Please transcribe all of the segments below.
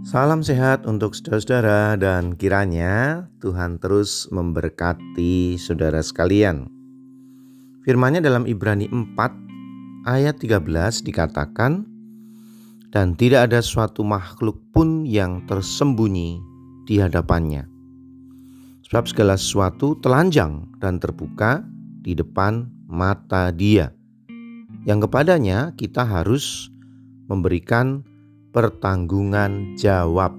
Salam sehat untuk saudara-saudara dan kiranya Tuhan terus memberkati saudara sekalian. Firman-Nya dalam Ibrani 4 ayat 13 dikatakan dan tidak ada suatu makhluk pun yang tersembunyi di hadapannya. Sebab segala sesuatu telanjang dan terbuka di depan mata Dia. Yang kepadanya kita harus memberikan pertanggungan jawab.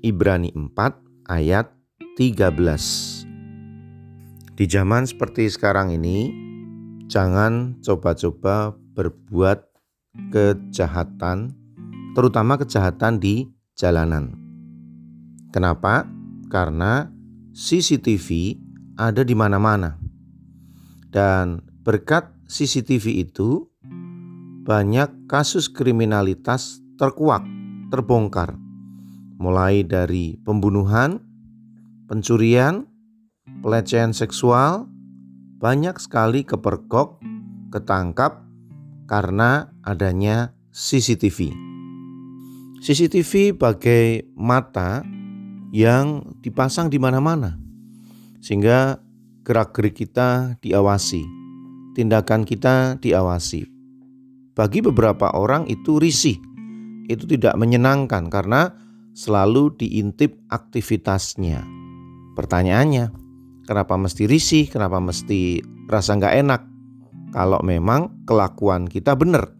Ibrani 4 ayat 13. Di zaman seperti sekarang ini, jangan coba-coba berbuat kejahatan, terutama kejahatan di jalanan. Kenapa? Karena CCTV ada di mana-mana. Dan berkat CCTV itu banyak kasus kriminalitas terkuak, terbongkar. Mulai dari pembunuhan, pencurian, pelecehan seksual, banyak sekali kepergok, ketangkap karena adanya CCTV. CCTV bagai mata yang dipasang di mana-mana, sehingga gerak-gerik kita diawasi, tindakan kita diawasi. Bagi beberapa orang itu risih, itu tidak menyenangkan karena selalu diintip aktivitasnya. Pertanyaannya, kenapa mesti risih, kenapa mesti rasa nggak enak? Kalau memang kelakuan kita benar,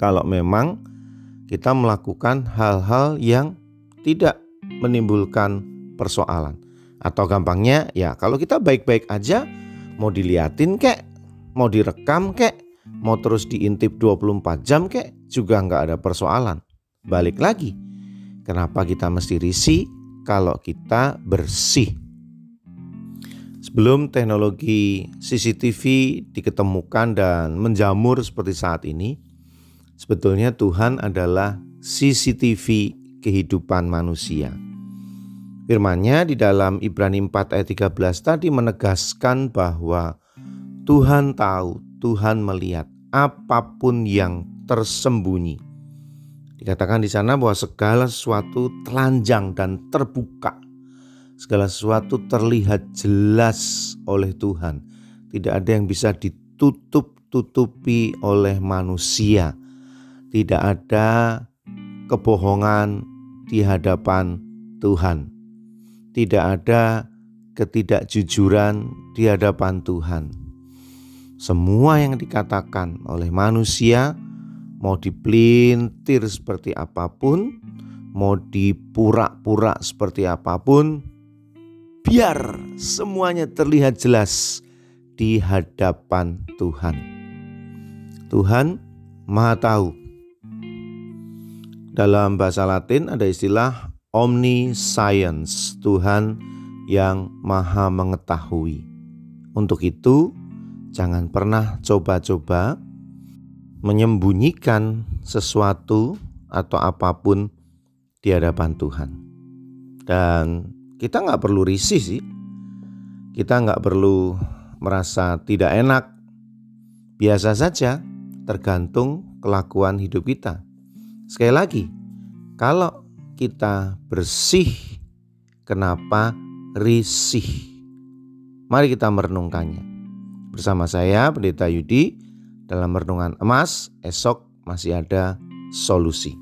kalau memang kita melakukan hal-hal yang tidak menimbulkan persoalan. Atau gampangnya ya kalau kita baik-baik aja mau diliatin kek, mau direkam kek, mau terus diintip 24 jam kek juga nggak ada persoalan. Balik lagi, kenapa kita mesti risih kalau kita bersih? Sebelum teknologi CCTV diketemukan dan menjamur seperti saat ini, sebetulnya Tuhan adalah CCTV kehidupan manusia. Firman-Nya di dalam Ibrani 4 ayat 13 tadi menegaskan bahwa Tuhan tahu, Tuhan melihat apa pun yang tersembunyi. Dikatakan di sana bahwa segala sesuatu telanjang dan terbuka. Segala sesuatu terlihat jelas oleh Tuhan. Tidak ada yang bisa ditutup-tutupi oleh manusia. Tidak ada kebohongan di hadapan Tuhan. Tidak ada ketidakjujuran di hadapan Tuhan semua yang dikatakan oleh manusia, mau dipelintir seperti apa pun, mau dipura-pura seperti apa pun, biar semuanya terlihat jelas di hadapan Tuhan. Tuhan Maha Tahu. Dalam bahasa Latin ada istilah omniscience, Tuhan yang Maha Mengetahui. Untuk itu, Jangan pernah coba-coba menyembunyikan sesuatu atau apa pun di hadapan Tuhan. Dan kita nggak perlu risih sih. Kita nggak perlu merasa tidak enak. Biasa saja, tergantung kelakuan hidup kita. Sekali lagi, kalau kita bersih, kenapa risih? Mari kita merenungkannya. Bersama saya Pendeta Yudi dalam Renungan Emas, esok masih ada solusi.